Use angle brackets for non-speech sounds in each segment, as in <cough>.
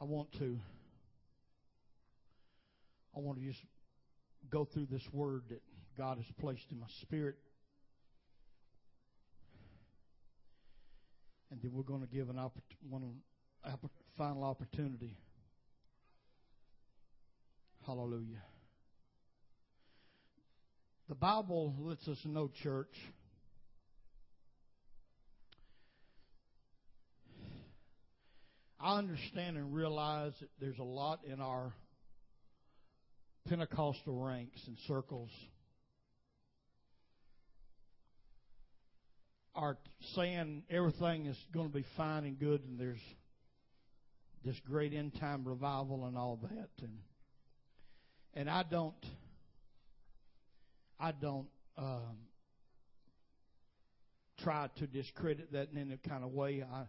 I want to I want to just go through this word that God has placed in my spirit. And then we're going to give an one final opportunity. Hallelujah. The Bible lets us know, church, I understand and realize that there's a lot in our Pentecostal ranks and circles are saying everything is going to be fine and good and there's this great end time revival and all that and and I don't I don't um, try to discredit that in any kind of way. I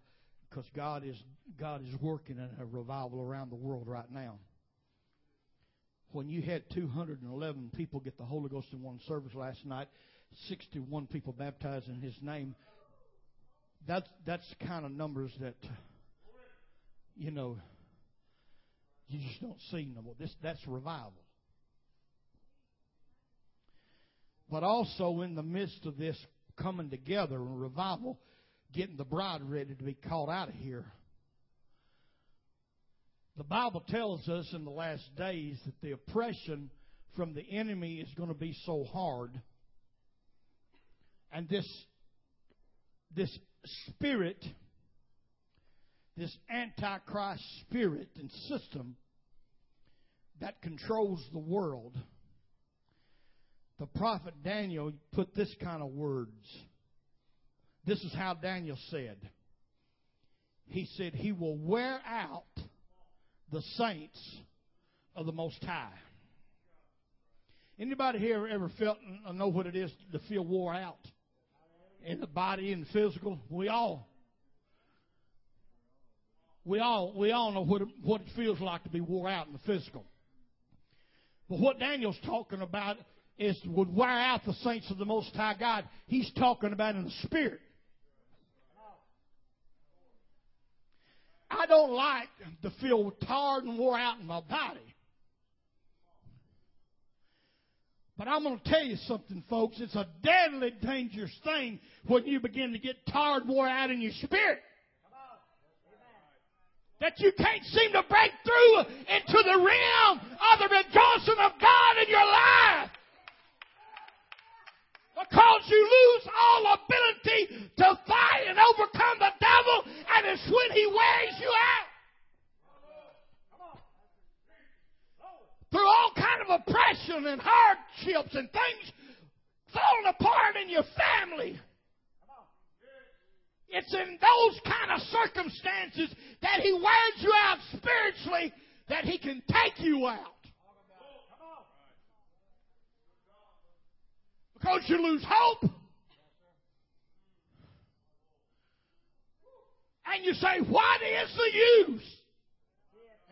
because God is God is working in a revival around the world right now. When you had 211 people get the Holy Ghost in one service last night, 61 people baptized in His name. That's that's the kind of numbers that you know you just don't see no more. This that's revival. But also in the midst of this coming together and revival, getting the bride ready to be called out of here. The Bible tells us in the last days that the oppression from the enemy is going to be so hard. And this, this spirit, this antichrist spirit and system that controls the world, the prophet Daniel put this kind of words. This is how Daniel said. He said, He will wear out the saints of the Most High. Anybody here ever felt or know what it is to feel wore out in the body and physical? We all. We all we all know what it, what it feels like to be wore out in the physical. But what Daniel's talking about is would wear out the saints of the Most High God. He's talking about in the spirit. I don't like to feel tired and wore out in my body. But I'm going to tell you something, folks. It's a deadly dangerous thing when you begin to get tired, wore out in your spirit. That you can't seem to break through into the realm of the rejoicing of God in your life. Because you lose all ability to fight and overcome the devil, and it's when he wears you out. Through all kind of oppression and hardships and things falling apart in your family. It's in those kind of circumstances that he wears you out spiritually that he can take you out. Because you lose hope. And you say, what is the use?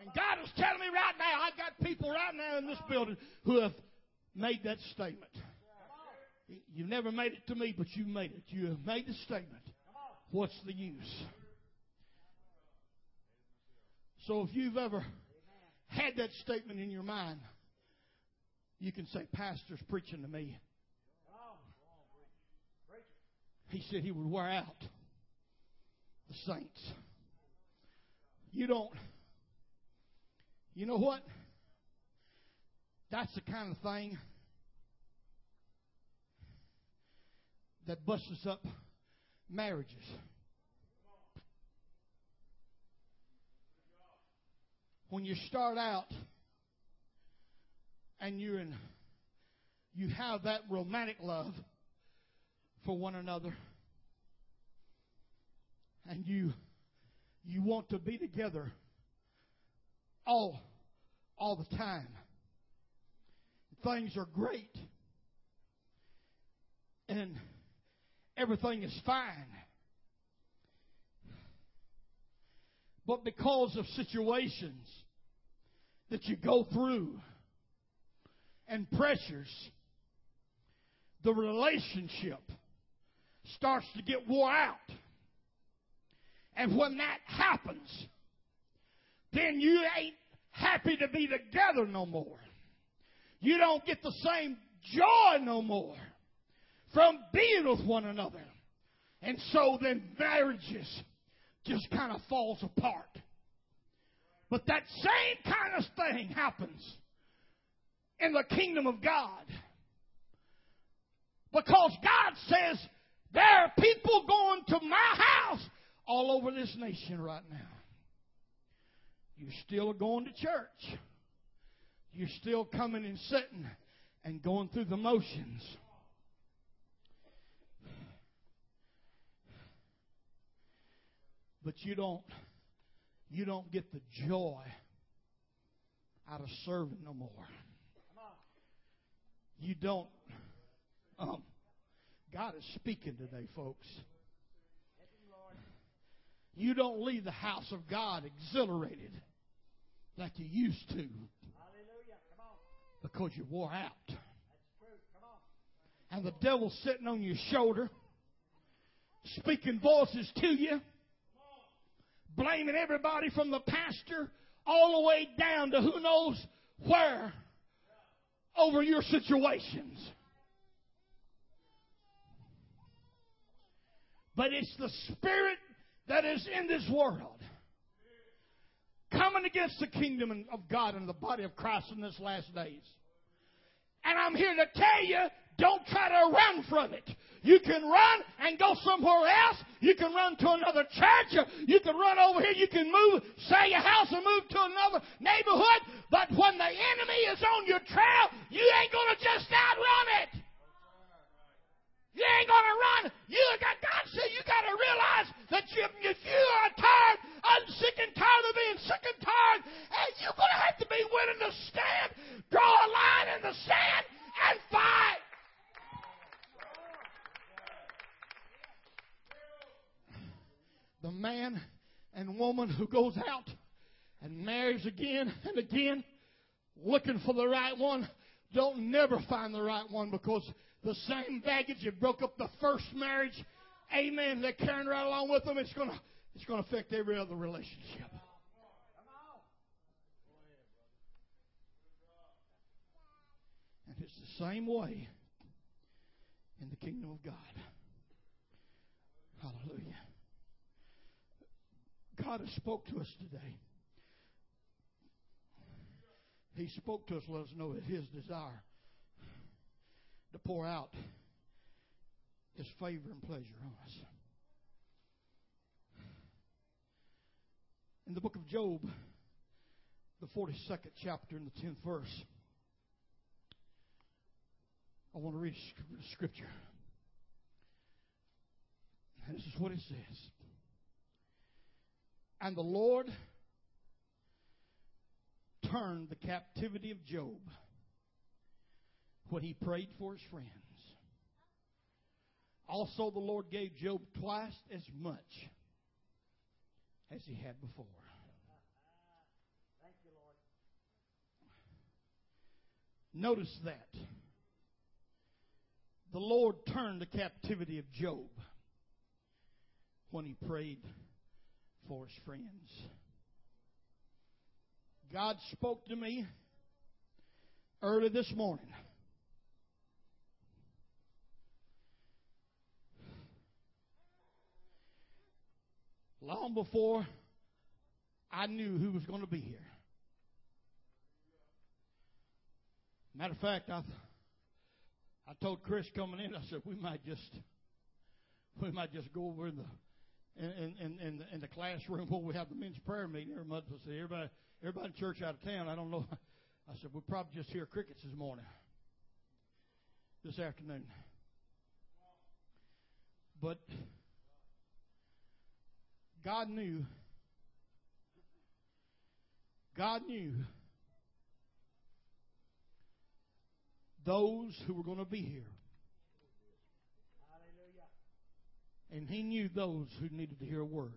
And God is telling me right now, I've got people right now in this building who have made that statement. You've never made it to me, but you made it. You have made the statement. What's the use? So if you've ever had that statement in your mind, you can say, Pastor's preaching to me. He said he would wear out the saints. You don't. You know what? That's the kind of thing that busts up marriages. When you start out and you're in, you have that romantic love for one another and you you want to be together all all the time. Things are great. And everything is fine. But because of situations that you go through and pressures the relationship starts to get wore out. And when that happens, then you ain't happy to be together no more. You don't get the same joy no more from being with one another. And so then marriages just kind of falls apart. But that same kind of thing happens in the kingdom of God. Because God says there are people going to my house all over this nation right now. You're still going to church. You're still coming and sitting and going through the motions. But you don't you don't get the joy out of serving no more. You don't um, God is speaking today, folks. You don't leave the house of God exhilarated like you used to because you wore out. And the devil's sitting on your shoulder, speaking voices to you, blaming everybody from the pastor all the way down to who knows where over your situations. But it's the spirit that is in this world coming against the kingdom of God and the body of Christ in this last days. And I'm here to tell you, don't try to run from it. You can run and go somewhere else. You can run to another church. You can run over here. You can move, sell your house and move to another neighborhood. But when the enemy is on your trail, you ain't going to just outrun it. You ain't to run. You got, God said you got to realize that you, if you are tired, I'm sick and tired of being sick and tired, and you're to have to be willing to stand, draw a line in the sand, and fight. The man and woman who goes out and marries again and again, looking for the right one, don't never find the right one because the same baggage that broke up the first marriage, amen, they're carrying right along with them. It's going to it's going to affect every other relationship. And it's the same way in the kingdom of God. Hallelujah. God has spoke to us today. He spoke to us, let us know that His desire to pour out His favor and pleasure on us. In the book of Job, the 42nd chapter and the 10th verse, I want to read scripture. And this is what it says. And the Lord turned the captivity of Job when he prayed for his friends. Also, the Lord gave Job twice as much as he had before. Notice that. The Lord turned the captivity of Job when he prayed for his friends. God spoke to me early this morning. Long before I knew who was going to be here. Matter of fact, I I told Chris coming in, I said we might just we might just go over in the in in in the, in the classroom where we have the men's prayer meeting. every month. Everybody say everybody everybody in church out of town. I don't know. I said we'll probably just hear crickets this morning, this afternoon. But God knew. God knew those who were going to be here. And he knew those who needed to hear a word.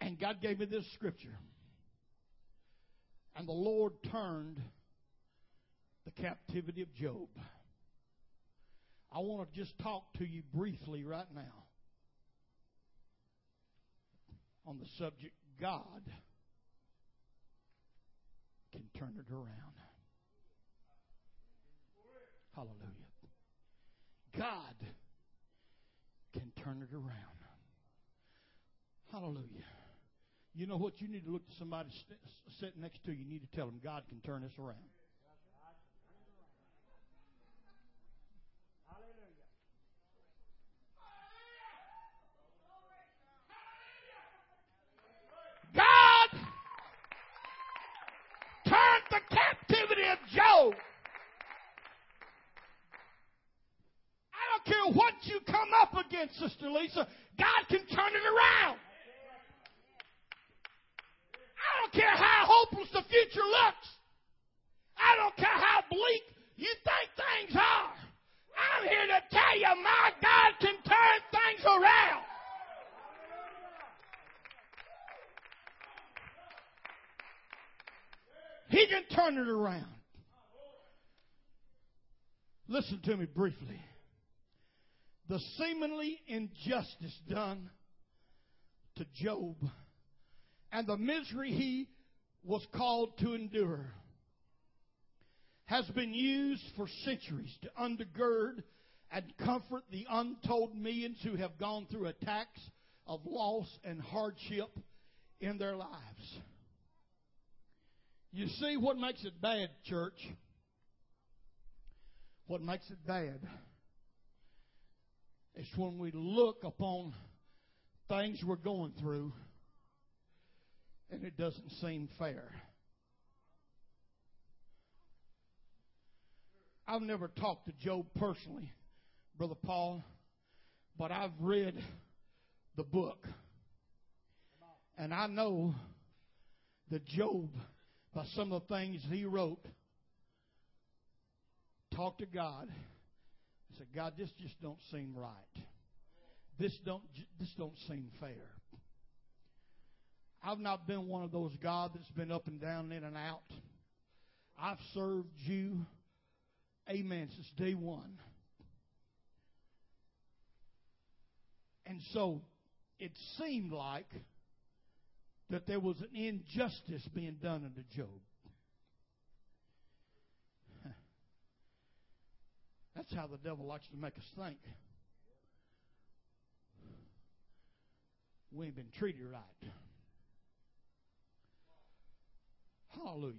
And God gave me this scripture. And the Lord turned the captivity of Job. I want to just talk to you briefly right now on the subject God can turn it around. Hallelujah. God can turn it around. Hallelujah. You know what? You need to look to somebody sitting next to you. You need to tell them God can turn this around. God turned the captivity of Job. I what you come up against, Sister Lisa. God can turn it around. I don't care how hopeless the future looks. I don't care how bleak you think things are. I'm here to tell you my God can turn things around. He can turn it around. Listen to me briefly. The seemingly injustice done to Job and the misery he was called to endure has been used for centuries to undergird and comfort the untold millions who have gone through attacks of loss and hardship in their lives. You see what makes it bad, church? What makes it bad is when we look upon things we're going through and it doesn't seem fair. I've never talked to Job personally, Brother Paul, but I've read the book. And I know that Job by some of the things he wrote, talked to God, said, God, this just don't seem right. This don't this don't seem fair. I've not been one of those God that's been up and down, in and out. I've served you, amen, since day one. And so it seemed like that there was an injustice being done unto Job. That's how the devil likes to make us think. We ain't been treated right. Hallelujah.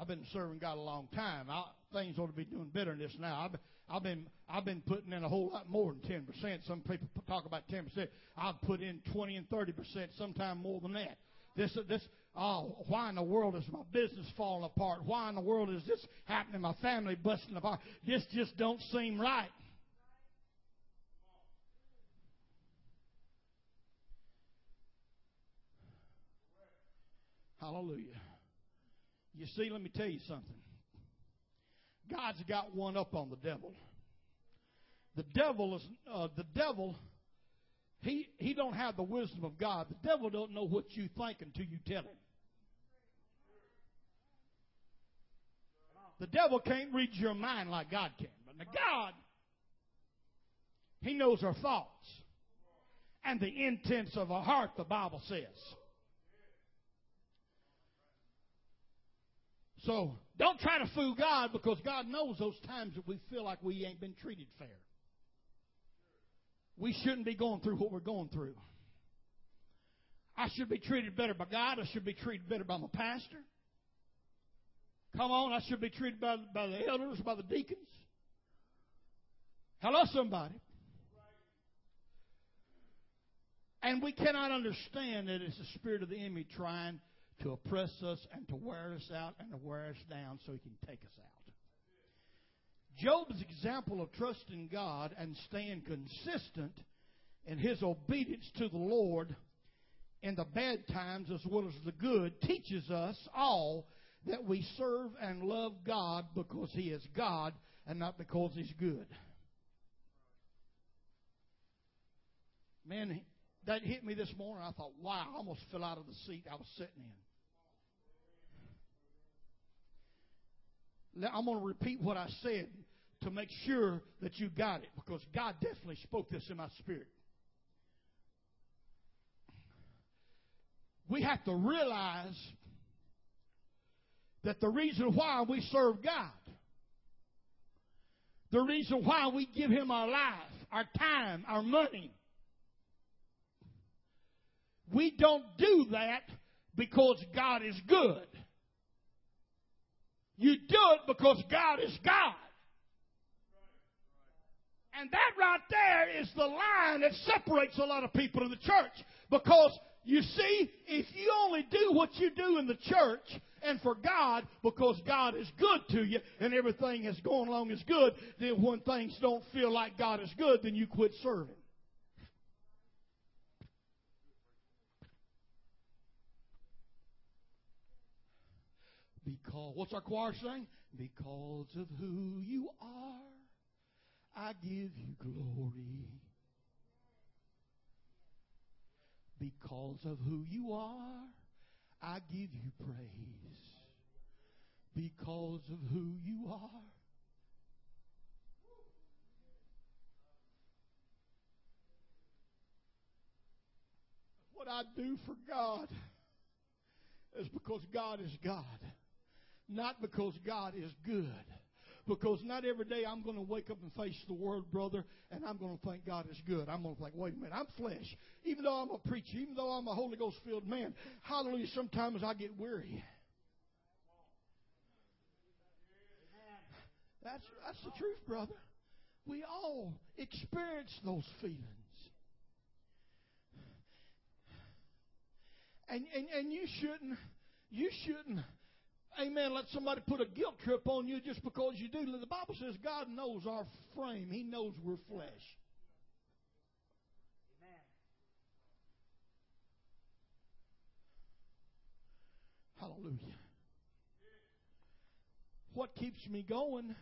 I've been serving God a long time. I, things ought to be doing better than this now. I've, I've been I've been putting in a whole lot more than ten percent. Some people talk about ten percent. I've put in twenty and thirty percent, sometimes more than that. This this oh, why in the world is my business falling apart? Why in the world is this happening? My family busting apart. This just don't seem right. Hallelujah. You see, let me tell you something. God's got one up on the devil. The devil is uh, the devil. He he don't have the wisdom of God. The devil don't know what you think until you tell him. The devil can't read your mind like God can, but the God, he knows our thoughts and the intents of our heart. The Bible says. So don't try to fool God because God knows those times that we feel like we ain't been treated fair. We shouldn't be going through what we're going through. I should be treated better by God. I should be treated better by my pastor. Come on, I should be treated by, by the elders, by the deacons. Hello, somebody. And we cannot understand that it's the spirit of the enemy trying to oppress us and to wear us out and to wear us down so he can take us out. Job's example of trusting God and staying consistent in his obedience to the Lord in the bad times as well as the good teaches us all that we serve and love God because he is God and not because he's good. Man, that hit me this morning. I thought, wow, I almost fell out of the seat I was sitting in. I'm going to repeat what I said to make sure that you got it because God definitely spoke this in my spirit. we have to realize that the reason why we serve God, the reason why we give Him our life, our time, our money, we don't do that because God is good. You do it because God is God. And that right there is the line that separates a lot of people in the church. Because you see, if you only do what you do in the church and for God because God is good to you and everything is going along is good, then when things don't feel like God is good, then you quit serving. Because, what's our choir saying? Because of who you are, I give you glory. Because of who you are, I give you praise. Because of who you are. What I do for God is because God is God. Not because God is good. Because not every day I'm going to wake up and face the world, brother, and I'm going to think God is good. I'm going to think, wait a minute, I'm flesh. Even though I'm a preacher, even though I'm a Holy Ghost filled man, hallelujah, sometimes I get weary. That's, that's the truth, brother. We all experience those feelings. And, and, and you shouldn't, you shouldn't amen, let somebody put a guilt trip on you just because you do. The Bible says God knows our frame, He knows we're flesh. Hallelujah. What keeps me going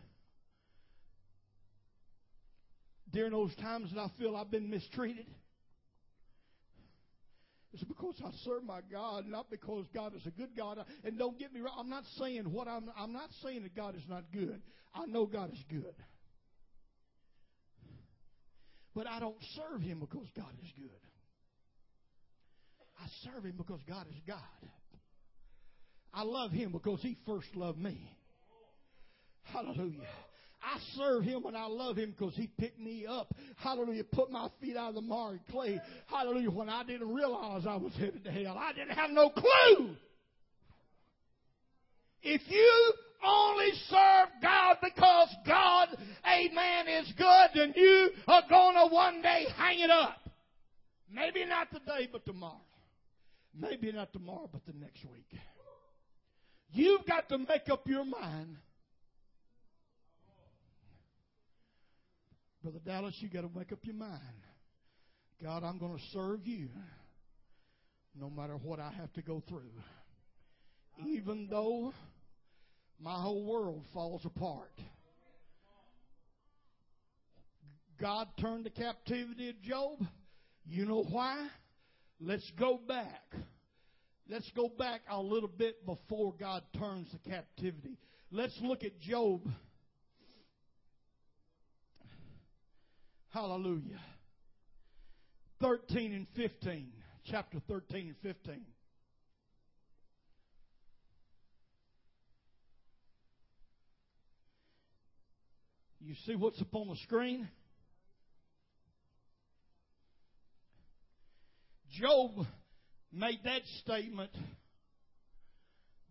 during those times that I feel I've been mistreated? It's because I serve my God, not because God is a good God. And don't get me wrong, I'm not saying what I'm I'm not saying that God is not good. I know God is good. But I don't serve him because God is good. I serve him because God is God. I love him because he first loved me. Hallelujah. I serve him and I love him because he picked me up. Hallelujah. Put my feet out of the marred clay. Hallelujah. When I didn't realize I was headed to hell, I didn't have no clue. If you only serve God because God, amen, is good, then you are going to one day hang it up. Maybe not today, but tomorrow. Maybe not tomorrow, but the next week. You've got to make up your mind Brother Dallas, you got to make up your mind. God, I'm going to serve you no matter what I have to go through. Even though my whole world falls apart. God turned the captivity of Job. You know why? Let's go back. Let's go back a little bit before God turns the captivity. Let's look at Job Hallelujah. 13 and 15. Chapter 13 and 15. You see what's up on the screen? Job made that statement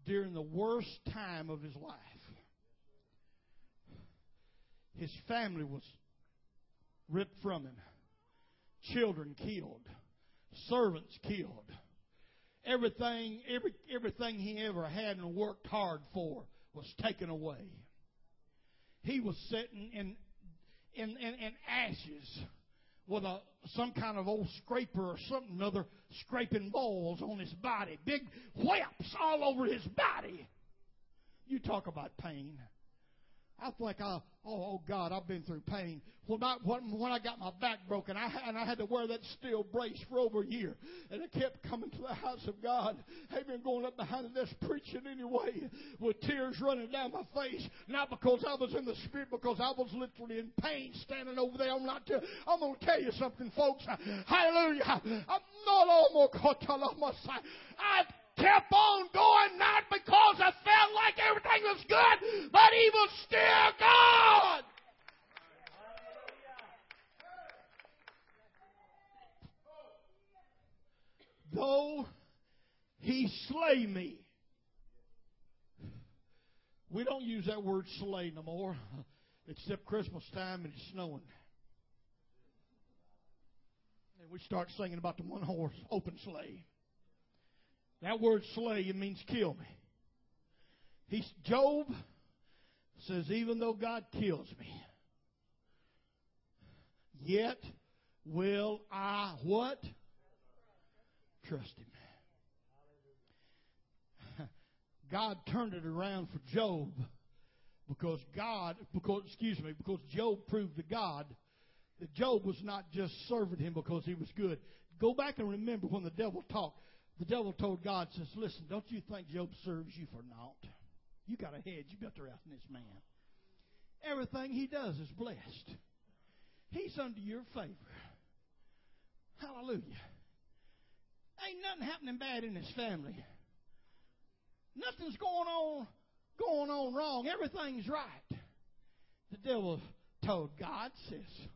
during the worst time of his life. His family was ripped from him, children killed, servants killed. Everything, every, everything he ever had and worked hard for was taken away. He was sitting in, in, in, in ashes with a, some kind of old scraper or something other scraping balls on his body. Big whelps all over his body. You talk about pain. I think, I, oh, oh God, I've been through pain. When I, when I got my back broken, I, and I had to wear that steel brace for over a year, and I kept coming to the house of God. I've been going up behind the desk preaching anyway, with tears running down my face, not because I was in the spirit, because I was literally in pain standing over there. I'm not. Tell, I'm going to tell you something, folks. Hallelujah. I'm not almost. I kept on going, not because I felt like everything was good, but He was still God. Though He slay me. We don't use that word slay no more, except Christmas time and it's snowing. And we start singing about the one horse open sleigh. That word slay it means kill me. He's Job says, even though God kills me, yet will I what? Trust him. <laughs> God turned it around for Job because God, because excuse me, because Job proved to God that Job was not just serving him because he was good. Go back and remember when the devil talked. The devil told God, says, listen, don't you think Job serves you for naught? You got a hedge. You better out in this man. Everything he does is blessed. He's under your favor. Hallelujah. Ain't nothing happening bad in his family. Nothing's going on going on wrong. Everything's right. The devil told God, says,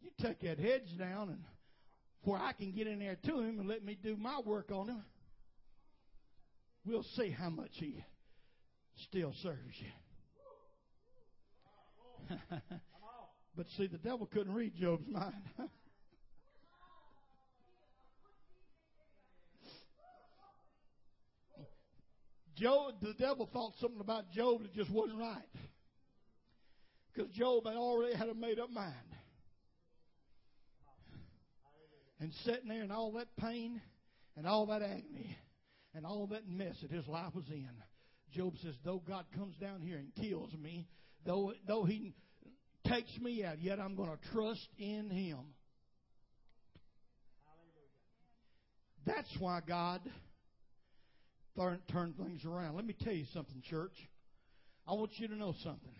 You take that hedge down and where I can get in there to him and let me do my work on him, we'll see how much he still serves you. <laughs> but see, the devil couldn't read Job's mind. <laughs> Job, the devil thought something about Job that just wasn't right. Because Job had already had a made up mind and sitting there in all that pain and all that agony and all that mess that his life was in. Job says, though God comes down here and kills me, though, though he takes me out, yet I'm going to trust in him. That's why God turned things around. Let me tell you something, church. I want you to know something.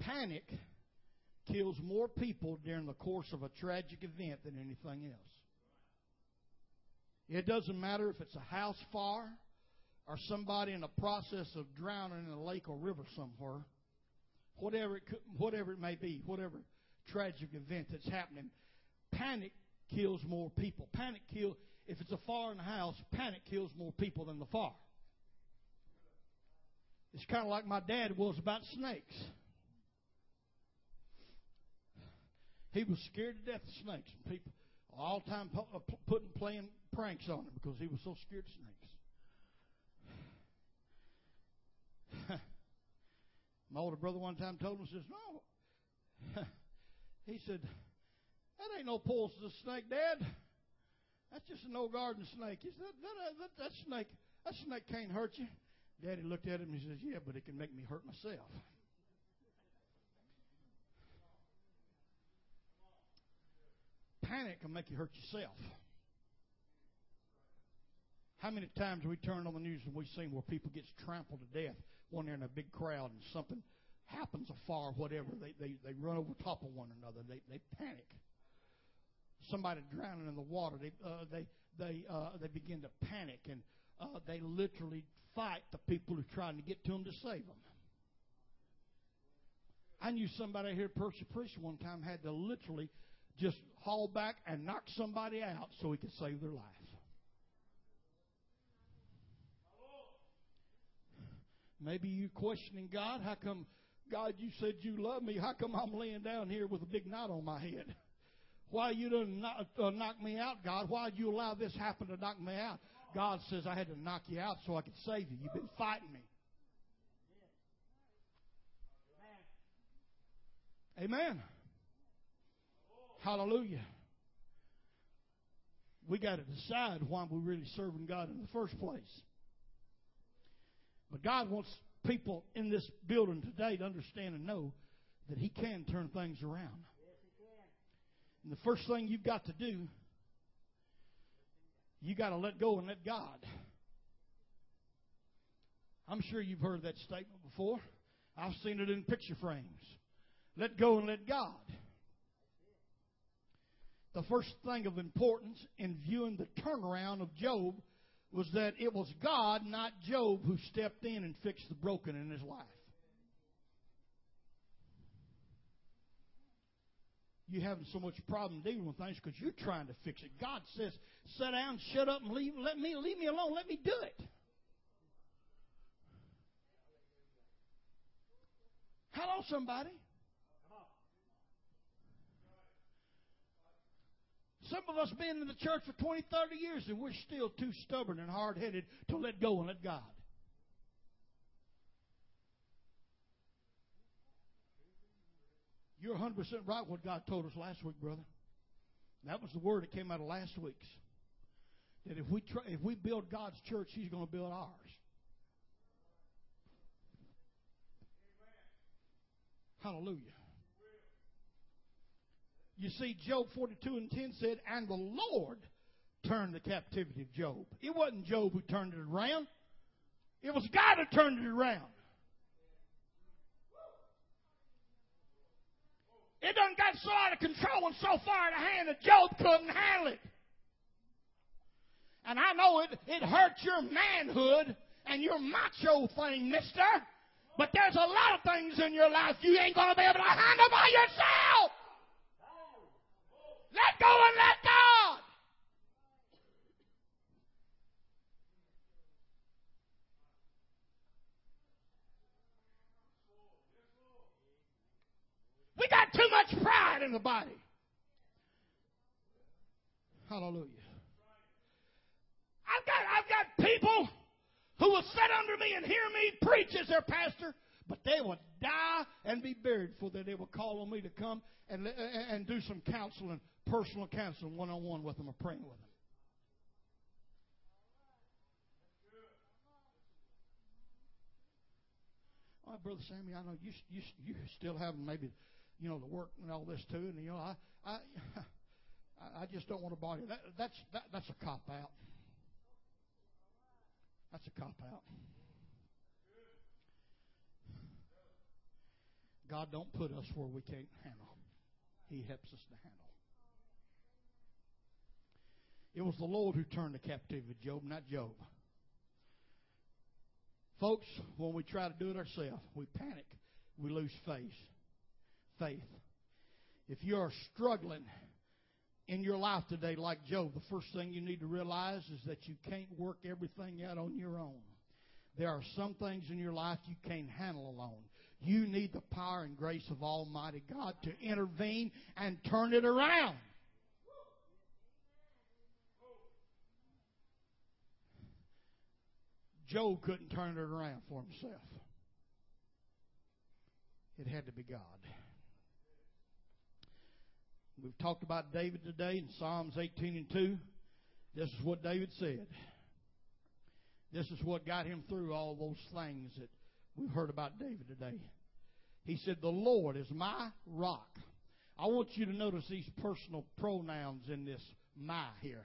Panic kills more people during the course of a tragic event than anything else. It doesn't matter if it's a house fire or somebody in the process of drowning in a lake or river somewhere. Whatever it could, whatever it may be, whatever tragic event that's happening, panic kills more people. Panic kill if it's a fire in the house, panic kills more people than the fire. It's kind of like my dad was about snakes. He was scared to death of snakes. And people all the time uh, putting playing pranks on him because he was so scared of snakes. <laughs> My older brother one time told him, says, No. <laughs> he said, That ain't no poisonous snake, Dad. That's just an old garden snake. He said, that, that, that, that snake, that snake can't hurt you. Daddy looked at him and he says, Yeah, but it can make me hurt myself. Panic can make you hurt yourself. How many times we turn on the news and we've seen where people gets trampled to death when they're in a big crowd and something happens afar, whatever, they, they, they run over top of one another. They, they panic. Somebody drowning in the water, they, uh, they, they, uh, they begin to panic and uh, they literally fight the people who are trying to get to them to save them. I knew somebody here at Priest one time had to literally just haul back and knock somebody out so he could save their life. Maybe you're questioning God. How come, God, you said you love me? How come I'm laying down here with a big knot on my head? Why you didn't knock, uh, knock me out, God? Why you allow this happen to knock me out? God says I had to knock you out so I could save you. You've been fighting me. Amen. Hallelujah. We got to decide why we're really serving God in the first place. But God wants people in this building today to understand and know that He can turn things around. And the first thing you've got to do, you got to let go and let God. I'm sure you've heard that statement before. I've seen it in picture frames. Let go and let God. The first thing of importance in viewing the turnaround of Job was that it was God, not Job, who stepped in and fixed the broken in his life. You're having so much problem dealing with things because you're trying to fix it. God says, "Sit down, shut up, and leave. Let me leave me alone. Let me do it." Hello, somebody. Some of us been in the church for 20, 30 years and we're still too stubborn and hard headed to let go and let God. You're 100% right what God told us last week, brother. That was the word that came out of last week's. That if we try, if we build God's church, He's going to build ours. Hallelujah. You see, Job 42 and 10 said, And the Lord turned the captivity of Job. It wasn't Job who turned it around, it was God who turned it around. It done got so out of control and so far out of hand that Job couldn't handle it. And I know it, it hurt your manhood and your macho thing, mister. But there's a lot of things in your life you ain't going to be able to handle by yourself. Let go and let God. We got too much pride in the body. Hallelujah. I've got, I've got people who will sit under me and hear me preach as their pastor, but they will die and be buried before they will call on me to come and, and do some counseling, personal counseling, one on one with them or praying with them. All right, Brother Sammy, I know you, you, you still have maybe, you know, the work and all this too, and you know, I, I, <laughs> I just don't want to bother you. That, that's that, that's a cop out. That's a cop out. God don't put us where we can't handle. He helps us to handle. It was the Lord who turned the captivity of Job, not Job. Folks, when we try to do it ourselves, we panic. We lose faith. Faith. If you are struggling in your life today like Job, the first thing you need to realize is that you can't work everything out on your own. There are some things in your life you can't handle alone. You need the power and grace of Almighty God to intervene and turn it around. Job couldn't turn it around for himself. It had to be God. We've talked about David today in Psalms 18 and 2. This is what David said. This is what got him through all those things that we've heard about David today. He said, The Lord is my rock. I want you to notice these personal pronouns in this my here.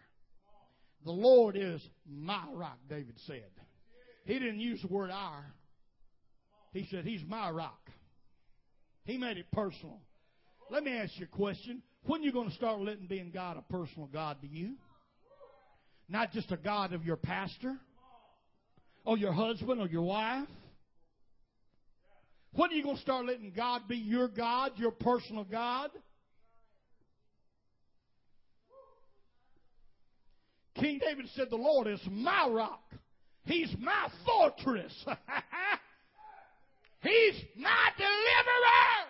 The Lord is my rock, David said. He didn't use the word our. He said, He's my rock. He made it personal. Let me ask you a question. When are you going to start letting being God a personal God to you? Not just a God of your pastor, or your husband, or your wife. When are you going to start letting God be your God, your personal God? King David said, The Lord is my rock. He's my fortress. <laughs> He's my deliverer.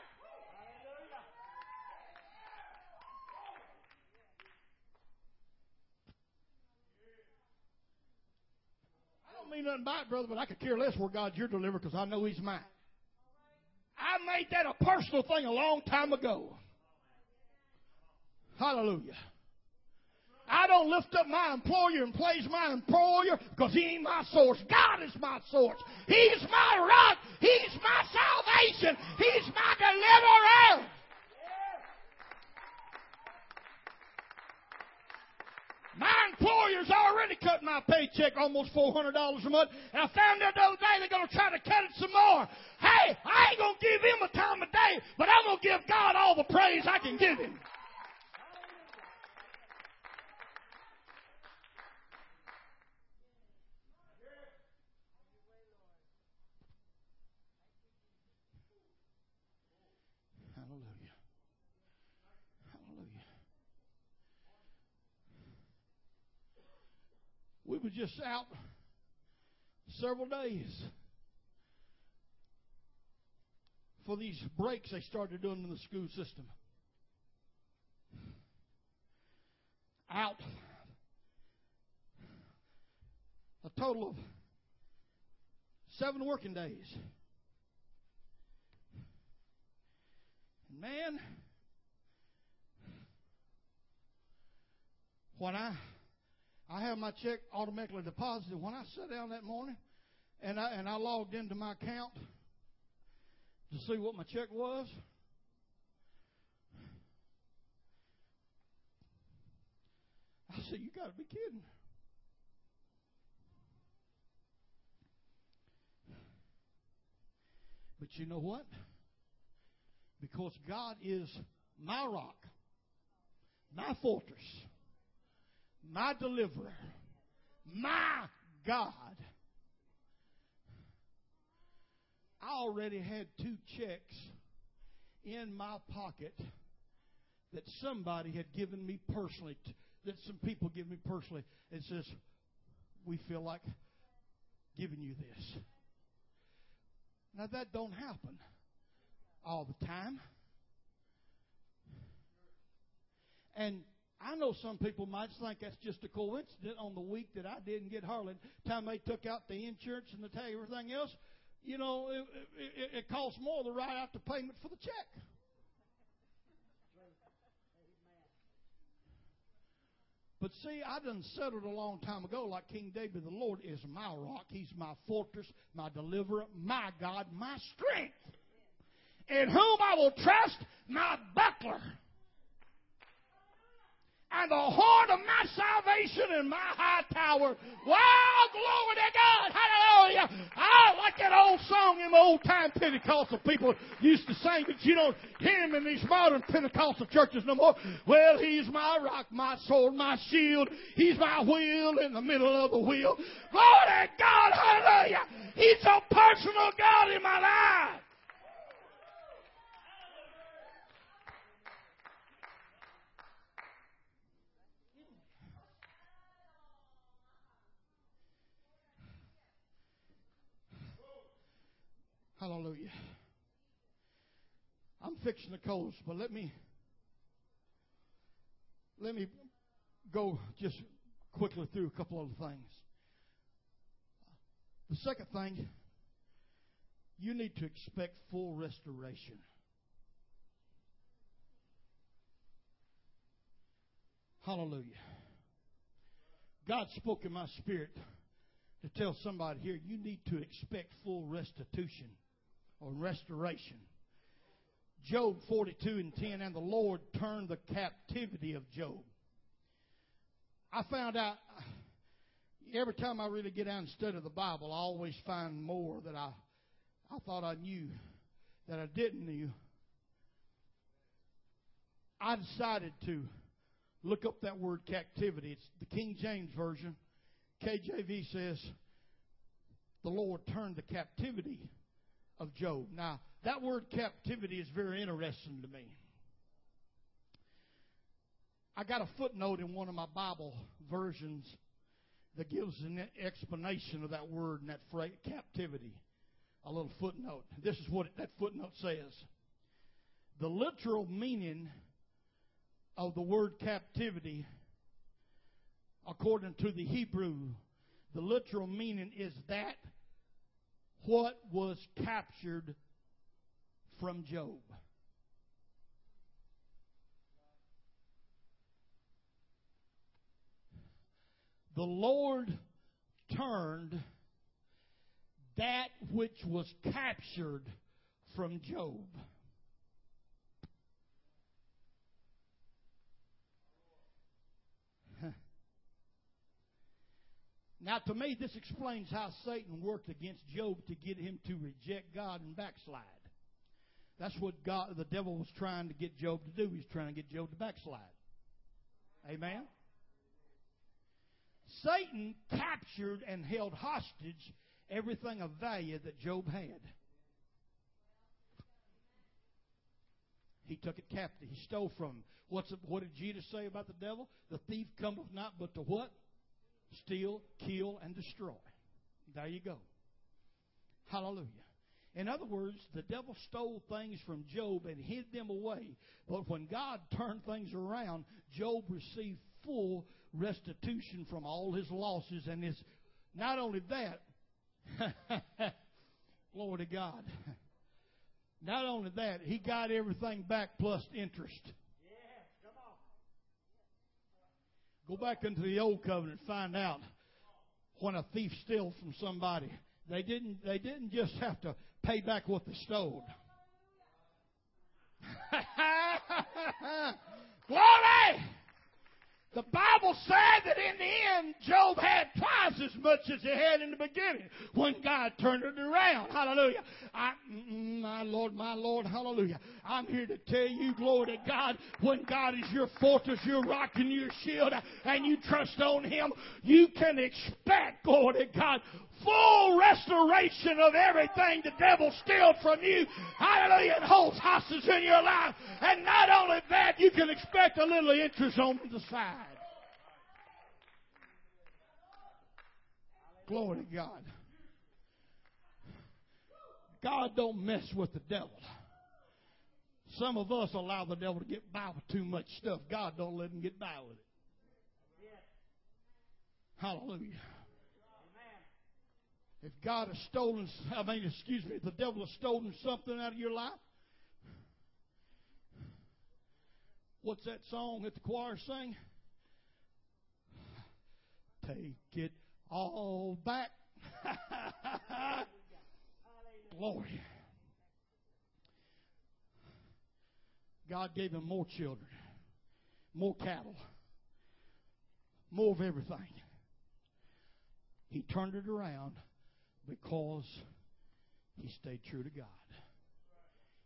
I don't mean nothing by it, brother, but I could care less where God's your deliverer because I know He's mine. I made that a personal thing a long time ago. Hallelujah. I don't lift up my employer and praise my employer because he ain't my source. God is my source. He's my rock. He's my salvation. He's my deliverer. My employer's already cut my paycheck almost $400 a month, and I found out the other day they're going to try to cut it some more. Hey, I ain't going to give him a time of day, but I'm going to give God all the praise I can give him. Hallelujah. Hallelujah. We were just out several days for these breaks they started doing in the school system. Out a total of seven working days. And man, when I I have my check automatically deposited, when I sat down that morning and I and I logged into my account to see what my check was. I said, You got to be kidding. But you know what? Because God is my rock, my fortress, my deliverer, my God. I already had two checks in my pocket that somebody had given me personally, that some people give me personally. It says, "We feel like giving you this." Now that don't happen all the time. And I know some people might think that's just a coincidence on the week that I didn't get Harlan. Time they took out the insurance and the tag everything else, you know, it, it, it costs more to write out the payment for the check. But see, I done settled a long time ago, like King David, the Lord is my rock. He's my fortress, my deliverer, my God, my strength. In whom I will trust, my buckler and the horn of my salvation and my high tower. Wow, glory to God. Hallelujah. I like that old song in the old time Pentecostal people used to sing, but you don't hear him in these modern Pentecostal churches no more. Well, he's my rock, my sword, my shield. He's my wheel in the middle of the wheel. Glory to God. Hallelujah. He's a personal God in my life. Hallelujah. I'm fixing the close, but let me let me go just quickly through a couple other things. The second thing, you need to expect full restoration. Hallelujah. God spoke in my spirit to tell somebody here you need to expect full restitution or restoration. Job 42 and 10, and the Lord turned the captivity of Job. I found out every time I really get out and study the Bible, I always find more that I, I thought I knew that I didn't knew. I decided to look up that word captivity. It's the King James Version. KJV says, the Lord turned the captivity of Job. Now, that word captivity is very interesting to me. I got a footnote in one of my Bible versions that gives an explanation of that word and that phrase, captivity. A little footnote. This is what that footnote says. The literal meaning of the word captivity, according to the Hebrew, the literal meaning is that what was captured from Job. the Lord turned that which was captured from Job. Now, to me, this explains how Satan worked against Job to get him to reject God and backslide. That's what God, the devil was trying to get Job to do. He was trying to get Job to backslide. Amen? Satan captured and held hostage everything of value that Job had. He took it captive. He stole from him. What's what did Jesus say about the devil? The thief cometh not but to what? Steal, kill, and destroy. There you go. Hallelujah. In other words, the devil stole things from Job and hid them away. But when God turned things around, Job received full restitution from all his losses and his not only that <laughs> glory to God. Not only that, he got everything back plus interest. Go back into the old covenant and find out when a thief steals from somebody. They didn't they didn't just have to pay back what they stole. <laughs> Glory! The Bible said that in the end, Job had twice as much as he had in the beginning when God turned it around. Hallelujah. I, my Lord, my Lord, hallelujah. I'm here to tell you, glory to God, when God is your fortress, your rock, and your shield, and you trust on Him, you can expect, glory to God, full restoration of everything the devil stole from you. Hallelujah. And holds hostage in your life. And not only that, you can expect a little interest on the side. Glory to God. God don't mess with the devil. Some of us allow the devil to get by with too much stuff. God don't let him get by with it. Hallelujah. If God has stolen, I mean, excuse me, if the devil has stolen something out of your life, what's that song that the choir sing? Take it all back. <laughs> Glory. God gave him more children, more cattle, more of everything. He turned it around because he stayed true to God.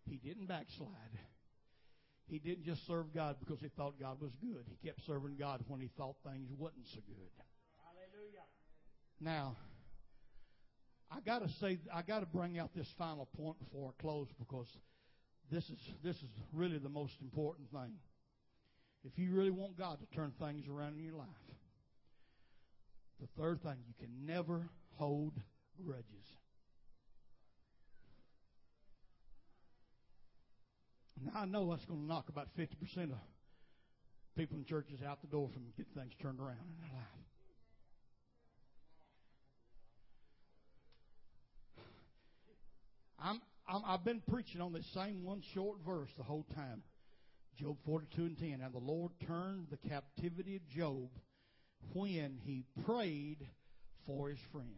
He didn't backslide. He didn't just serve God because he thought God was good. He kept serving God when he thought things wasn't so good. Now, I got to say, I got to bring out this final point before I close because this is this is really the most important thing. If you really want God to turn things around in your life, the third thing, you can never hold grudges. Now, I know that's going to knock about 50% of people in churches out the door from getting things turned around in their life. I'm, I'm, I've been preaching on this same one short verse the whole time. Job 42 and 10. And the Lord turned the captivity of Job when he prayed for his friends.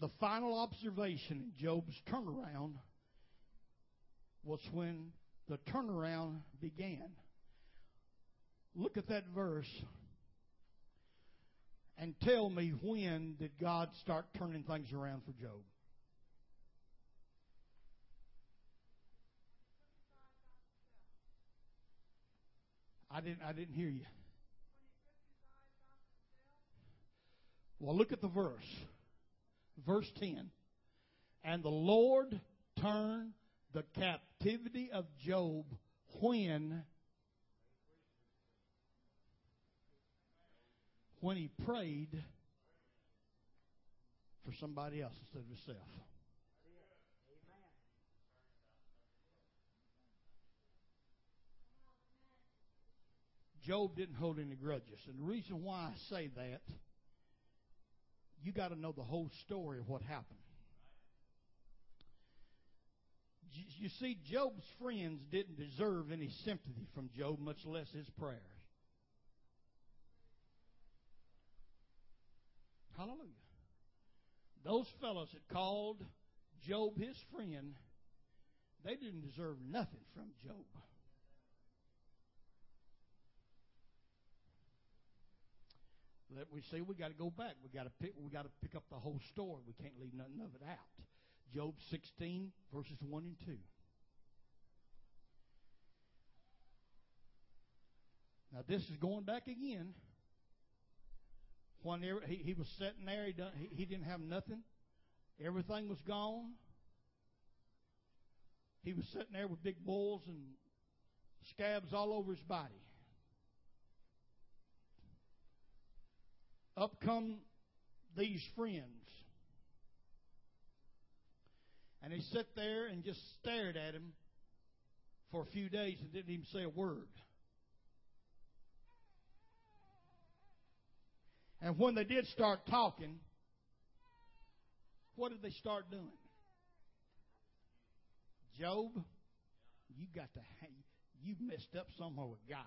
The final observation in Job's turnaround was when the turnaround began. Look at that verse and tell me when did God start turning things around for Job? I didn't I didn't hear you. Well, look at the verse verse 10. And the Lord turned the captivity of Job when when he prayed for somebody else instead of himself. Job didn't hold any grudges. And the reason why I say that you got to know the whole story of what happened. You see, Job's friends didn't deserve any sympathy from Job, much less his prayers. Hallelujah. Those fellows that called Job his friend, they didn't deserve nothing from Job. Let we see we got to go back. We got to pick we got to pick up the whole story. We can't leave nothing of it out. Job 16 verses 1 and 2. Now this is going back again. When he, he was sitting there, he, done, he, he didn't have nothing. Everything was gone. He was sitting there with big boils and scabs all over his body. Up come these friends. And they sat there and just stared at him for a few days and didn't even say a word. And when they did start talking, what did they start doing? Job, you got to you've messed up somewhere with God.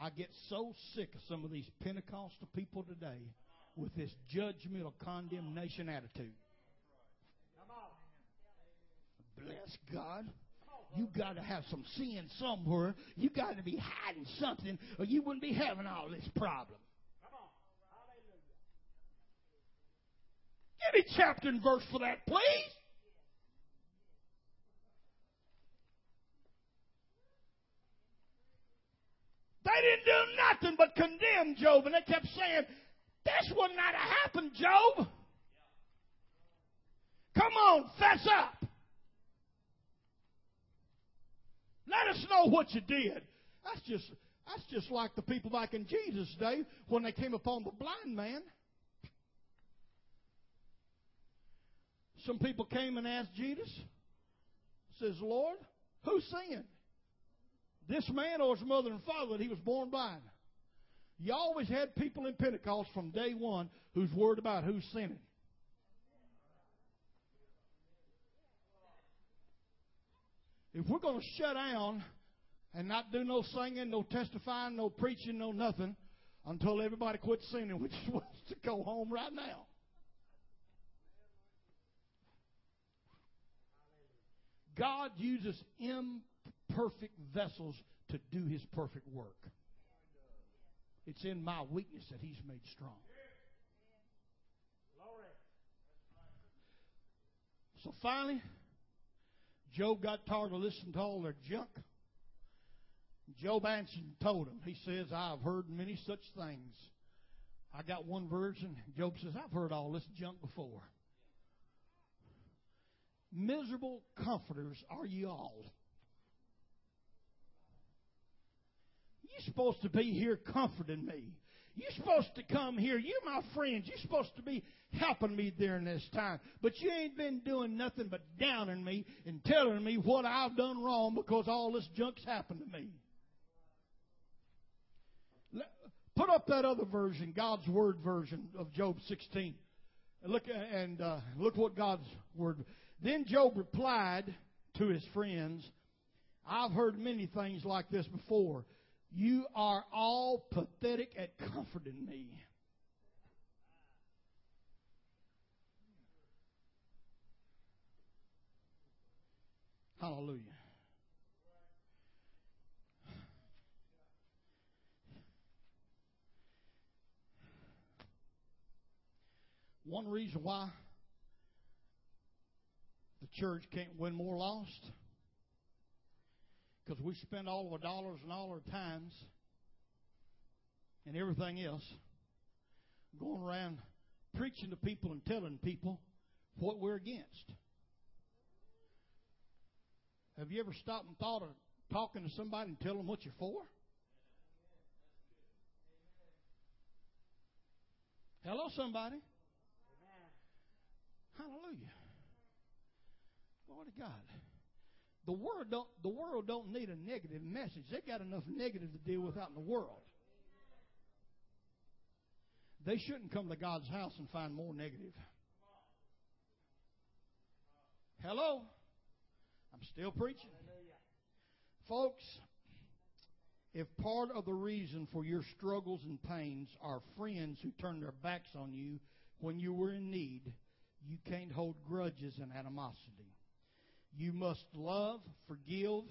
I get so sick of some of these Pentecostal people today with this judgmental condemnation attitude. Bless God. You got to have some sin somewhere. You got to be hiding something, or you wouldn't be having all this problem. Give me chapter and verse for that, please. They didn't do nothing but condemn Job, and they kept saying, This would not have happened, Job. Come on, fess up. Let us know what you did. That's just that's just like the people back in Jesus' day when they came upon the blind man. Some people came and asked Jesus, says, Lord, who sinned? This man or his mother and father that he was born blind? You always had people in Pentecost from day one who's worried about who's sinning. If we're going to shut down and not do no singing, no testifying, no preaching, no nothing until everybody quits singing, <laughs> we just want to go home right now. God uses imperfect vessels to do his perfect work. It's in my weakness that he's made strong. So finally, Job got tired of listening to all their junk. Job answered and told him, He says, I've heard many such things. I got one version. Job says, I've heard all this junk before. Miserable comforters are ye all. You're supposed to be here comforting me. You're supposed to come here. You're my friends. You're supposed to be helping me during this time. But you ain't been doing nothing but downing me and telling me what I've done wrong because all this junk's happened to me. Put up that other version, God's Word version of Job 16. And look and uh, look what God's Word. Then Job replied to his friends, I've heard many things like this before. You are all pathetic at comforting me. Hallelujah. One reason why the church can't win more lost because we spend all of our dollars and all our times and everything else going around preaching to people and telling people what we're against. Have you ever stopped and thought of talking to somebody and telling them what you're for? Hello, somebody. Hallelujah. Glory to God. The world don't the world don't need a negative message. They got enough negative to deal with out in the world. They shouldn't come to God's house and find more negative. Hello? I'm still preaching. Folks, If part of the reason for your struggles and pains are friends who turned their backs on you when you were in need, you can't hold grudges and animosity. You must love, forgive,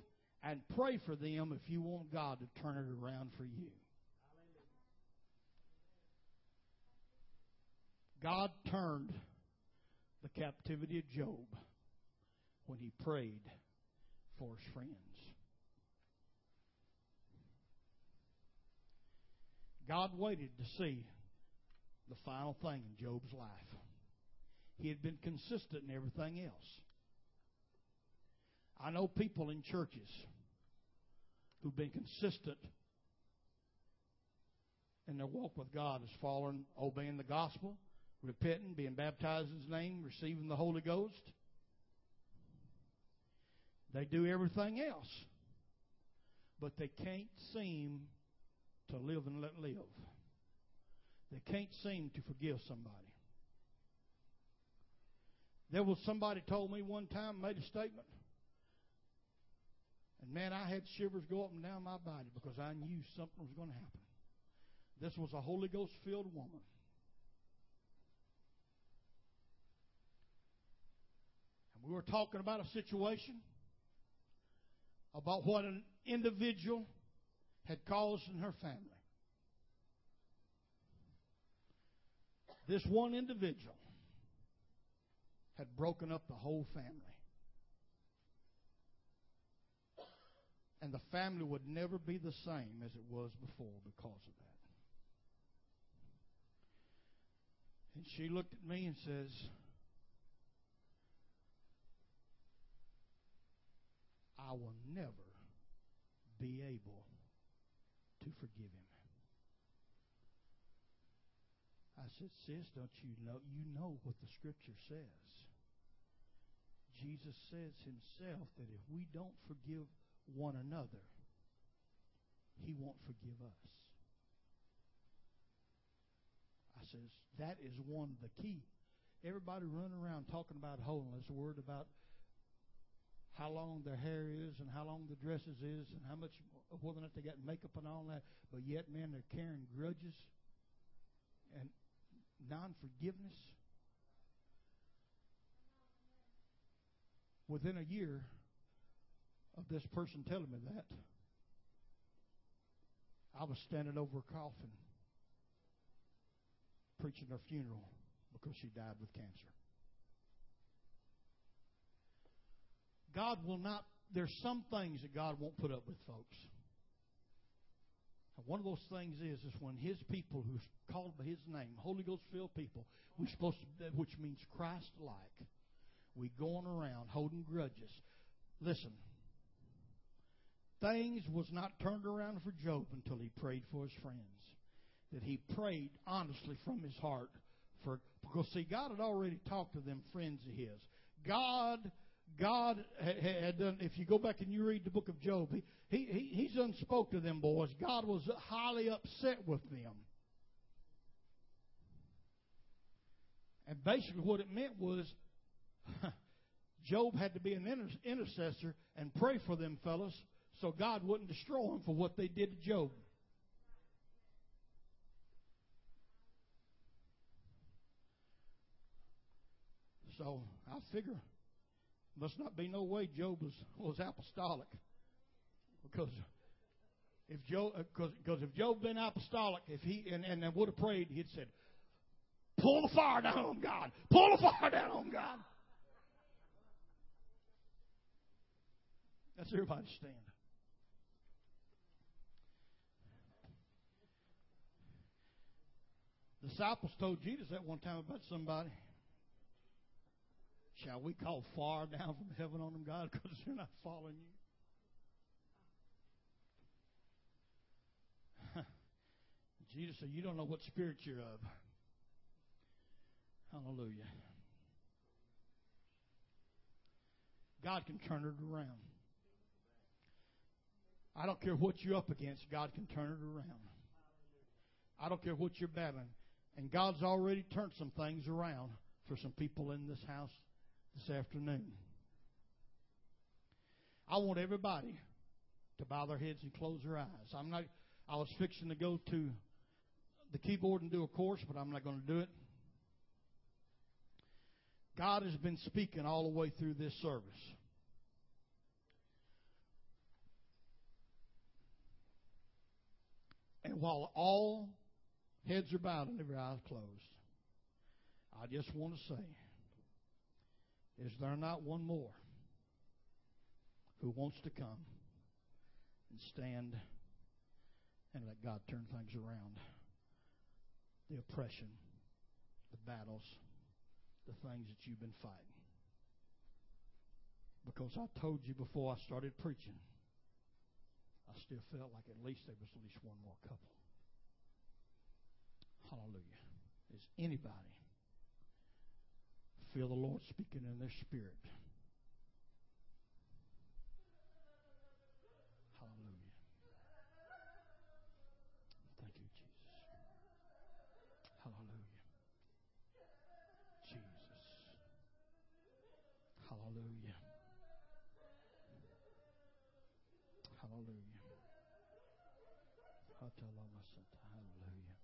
and pray for them if you want God to turn it around for you. God turned the captivity of Job when he prayed for his friends. God waited to see the final thing in Job's life. He had been consistent in everything else. I know people in churches who've been consistent in their walk with God as following, obeying the gospel, repenting, being baptized in His name, receiving the Holy Ghost. They do everything else, but they can't seem to live and let live. They can't seem to forgive somebody. There was somebody told me one time, made a statement, and man, I had shivers go up and down my body because I knew something was going to happen. This was a Holy Ghost filled woman. And we were talking about a situation about what an individual had caused in her family. This one individual had broken up the whole family. And the family would never be the same as it was before because of that. And she looked at me and says, I will never be able to forgive him. I said, Sis, don't you know? You know what the scripture says. Jesus says himself that if we don't forgive one another, he won't forgive us. I says, that is one of the key. Everybody running around talking about holiness, word about how long their hair is and how long the dresses is and how much whether or not they got makeup and all that, but yet man they're carrying grudges and non forgiveness. Within a year, of this person telling me that, I was standing over a coffin preaching her funeral because she died with cancer. God will not, there's some things that God won't put up with, folks. One of those things is, is when His people who's called by His name, Holy Ghost filled people, we're supposed to, which means Christ like, we going around holding grudges. Listen, things was not turned around for Job until he prayed for his friends. That he prayed honestly from his heart for because see God had already talked to them friends of his. God God had done. If you go back and you read the book of Job, he, he, he's unspoke to them boys. God was highly upset with them. And basically, what it meant was <laughs> Job had to be an intercessor and pray for them fellas so God wouldn't destroy them for what they did to Job. So I figure must not be no way Job was, was apostolic. Because if Job uh, if Job been apostolic if he and, and would have prayed he'd said pull the fire down on God. Pull the fire down on God. That's everybody stand disciples told Jesus that one time about somebody. Shall we call far down from heaven on them, God, because they're not following you? <laughs> Jesus said, You don't know what spirit you're of. Hallelujah. God can turn it around. I don't care what you're up against, God can turn it around. I don't care what you're battling. And God's already turned some things around for some people in this house this afternoon. I want everybody to bow their heads and close their eyes. I'm not. I was fixing to go to the keyboard and do a course, but I'm not going to do it. God has been speaking all the way through this service. And while all heads are bowed and every eye is closed, I just want to say, is there not one more who wants to come and stand and let God turn things around? The oppression, the battles, the things that you've been fighting. Because I told you before I started preaching, I still felt like at least there was at least one more couple. Hallelujah. Is anybody feel the Lord speaking in their spirit? Hallelujah. Thank you, Jesus. Hallelujah. Jesus. Hallelujah. Hallelujah. Hallelujah.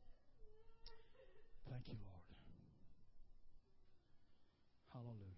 Thank you, Lord. Hallelujah.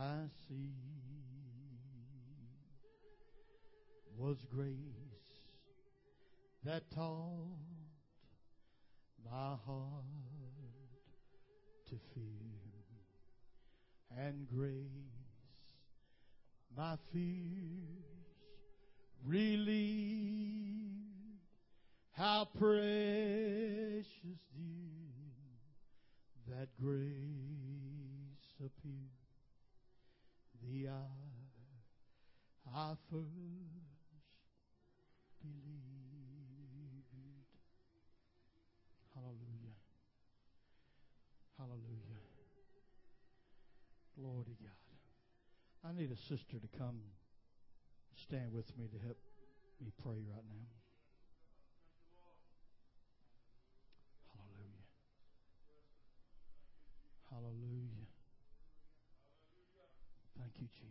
I see. Was grace that taught my heart to fear, and grace my fears relieved. How precious did that grace appear the hour I first believed. Hallelujah. Hallelujah. Glory to God. I need a sister to come stand with me to help me pray right now. Hallelujah. Hallelujah. You, Jesus.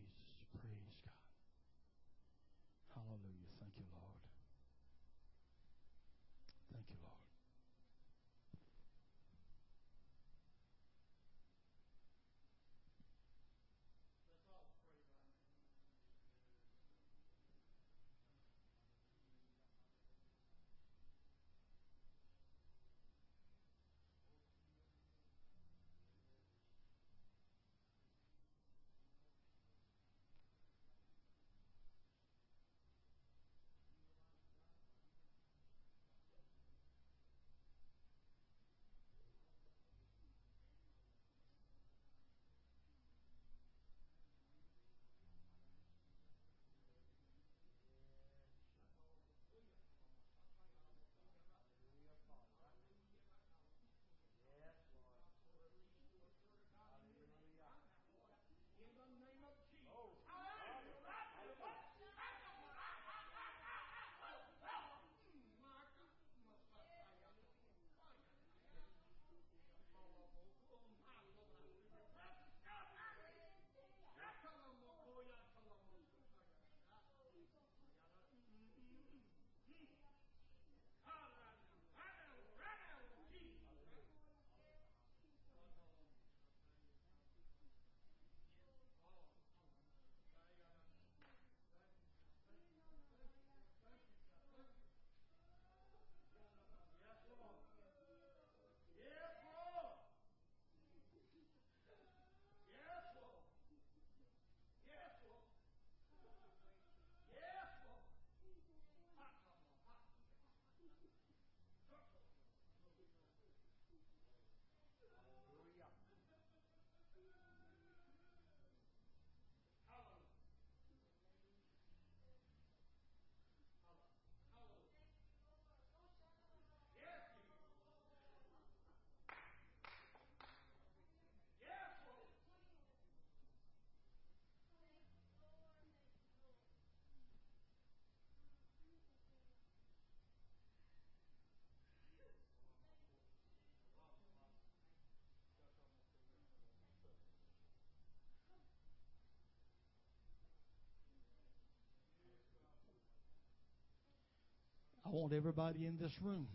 Want everybody in this room.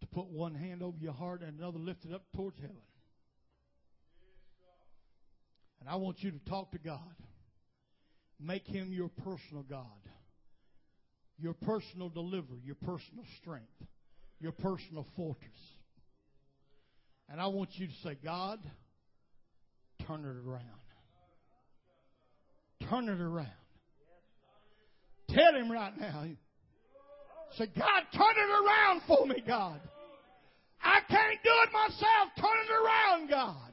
To put one hand over your heart and another lifted up towards heaven. And I want you to talk to God. Make Him your personal God, your personal deliverer, your personal strength, your personal fortress. And I want you to say, God, turn it around. Turn it around. Tell him right now. Say, God, turn it around for me, God. I can't do it myself. Turn it around, God.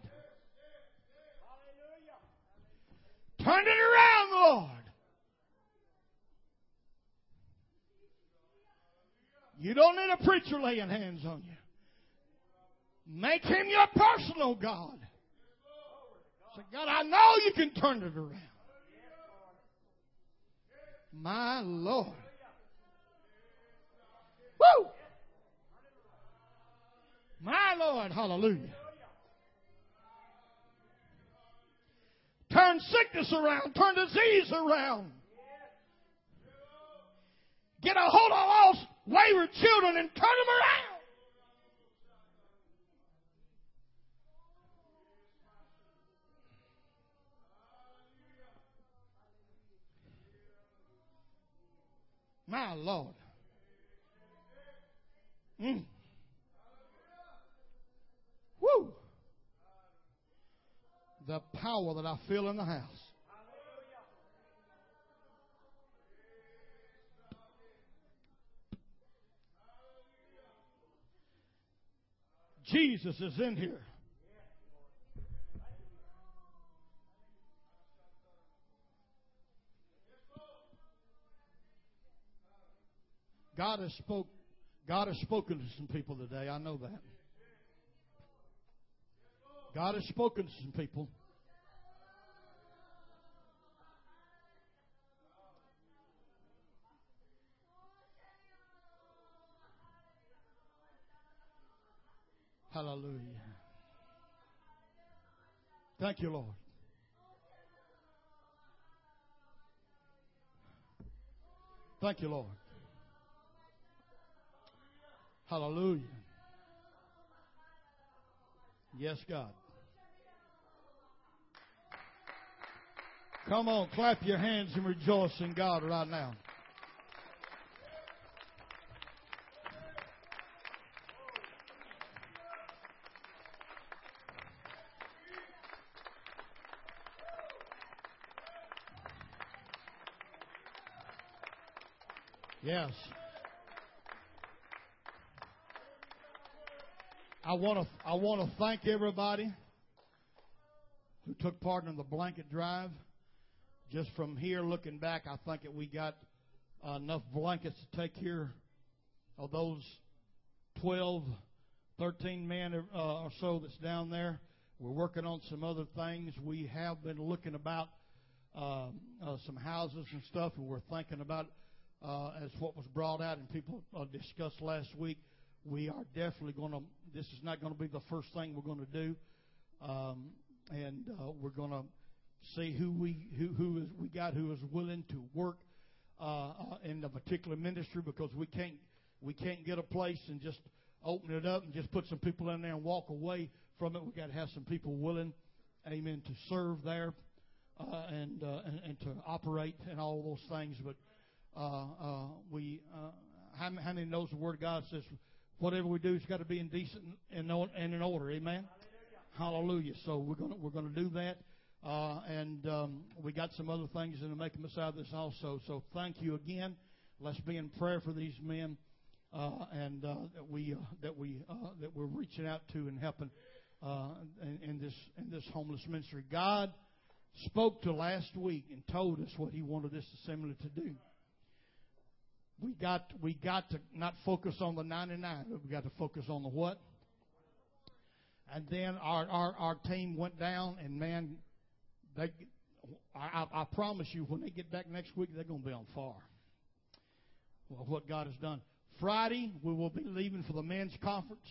Turn it around, Lord. You don't need a preacher laying hands on you. Make him your personal God. Say, God, I know you can turn it around. My Lord. Woo! My Lord, hallelujah. Turn sickness around, turn disease around. Get a hold of lost, wayward children and turn them around. My Lord. Mm. Woo! The power that I feel in the house. Jesus is in here. God has spoke. God has spoken to some people today. I know that. God has spoken to some people. Hallelujah. Thank you, Lord. Thank you, Lord. Hallelujah. Yes, God. Come on, clap your hands and rejoice in God right now. Yes. I want to I want to thank everybody who took part in the blanket drive. Just from here looking back, I think that we got enough blankets to take care of those 12, 13 men uh, or so that's down there. We're working on some other things. We have been looking about uh, uh, some houses and stuff, and we're thinking about uh, as what was brought out and people uh, discussed last week. We are definitely going to. This is not going to be the first thing we're going to do, um, and uh, we're going to see who we who who is we got who is willing to work uh, uh, in a particular ministry because we can't we can't get a place and just open it up and just put some people in there and walk away from it. We got to have some people willing, amen, to serve there uh, and, uh, and and to operate and all those things. But uh, uh, we uh, how, how many knows the Word of God says whatever we do has got to be in decent and, and in order. Amen. Hallelujah. Hallelujah. So we're gonna we're gonna do that. Uh, and um, we got some other things in the making of this also. So thank you again. Let's be in prayer for these men, uh, and uh, that we uh, that we uh, that we're reaching out to and helping uh, in, in this in this homeless ministry. God spoke to last week and told us what He wanted this assembly to do. We got we got to not focus on the 99, but we got to focus on the what. And then our, our, our team went down, and man, they, I, I promise you, when they get back next week, they're going to be on fire. Well, what God has done. Friday, we will be leaving for the men's conference.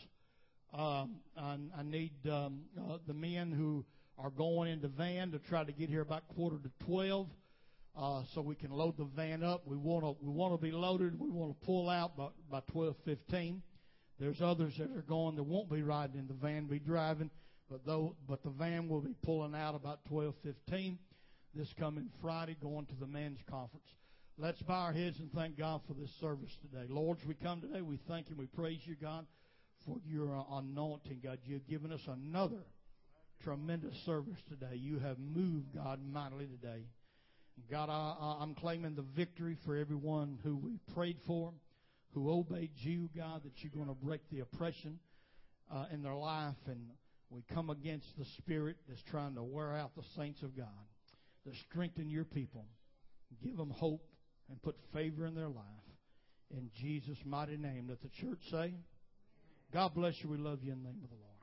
Um, I, I need um, uh, the men who are going in the van to try to get here about quarter to twelve. Uh, so we can load the van up. We want to we want to be loaded. We want to pull out by by twelve fifteen. There's others that are going that won't be riding in the van, be driving, but though but the van will be pulling out about twelve fifteen this coming Friday, going to the men's conference. Let's bow our heads and thank God for this service today. Lord, as we come today, we thank you, we praise you, God, for your anointing, God. You've given us another tremendous service today. You have moved, God, mightily today. God, I, I'm claiming the victory for everyone who we prayed for, who obeyed you, God, that you're going to break the oppression uh, in their life. And we come against the spirit that's trying to wear out the saints of God, to strengthen your people, give them hope, and put favor in their life. In Jesus' mighty name. Let the church say, God bless you. We love you in the name of the Lord.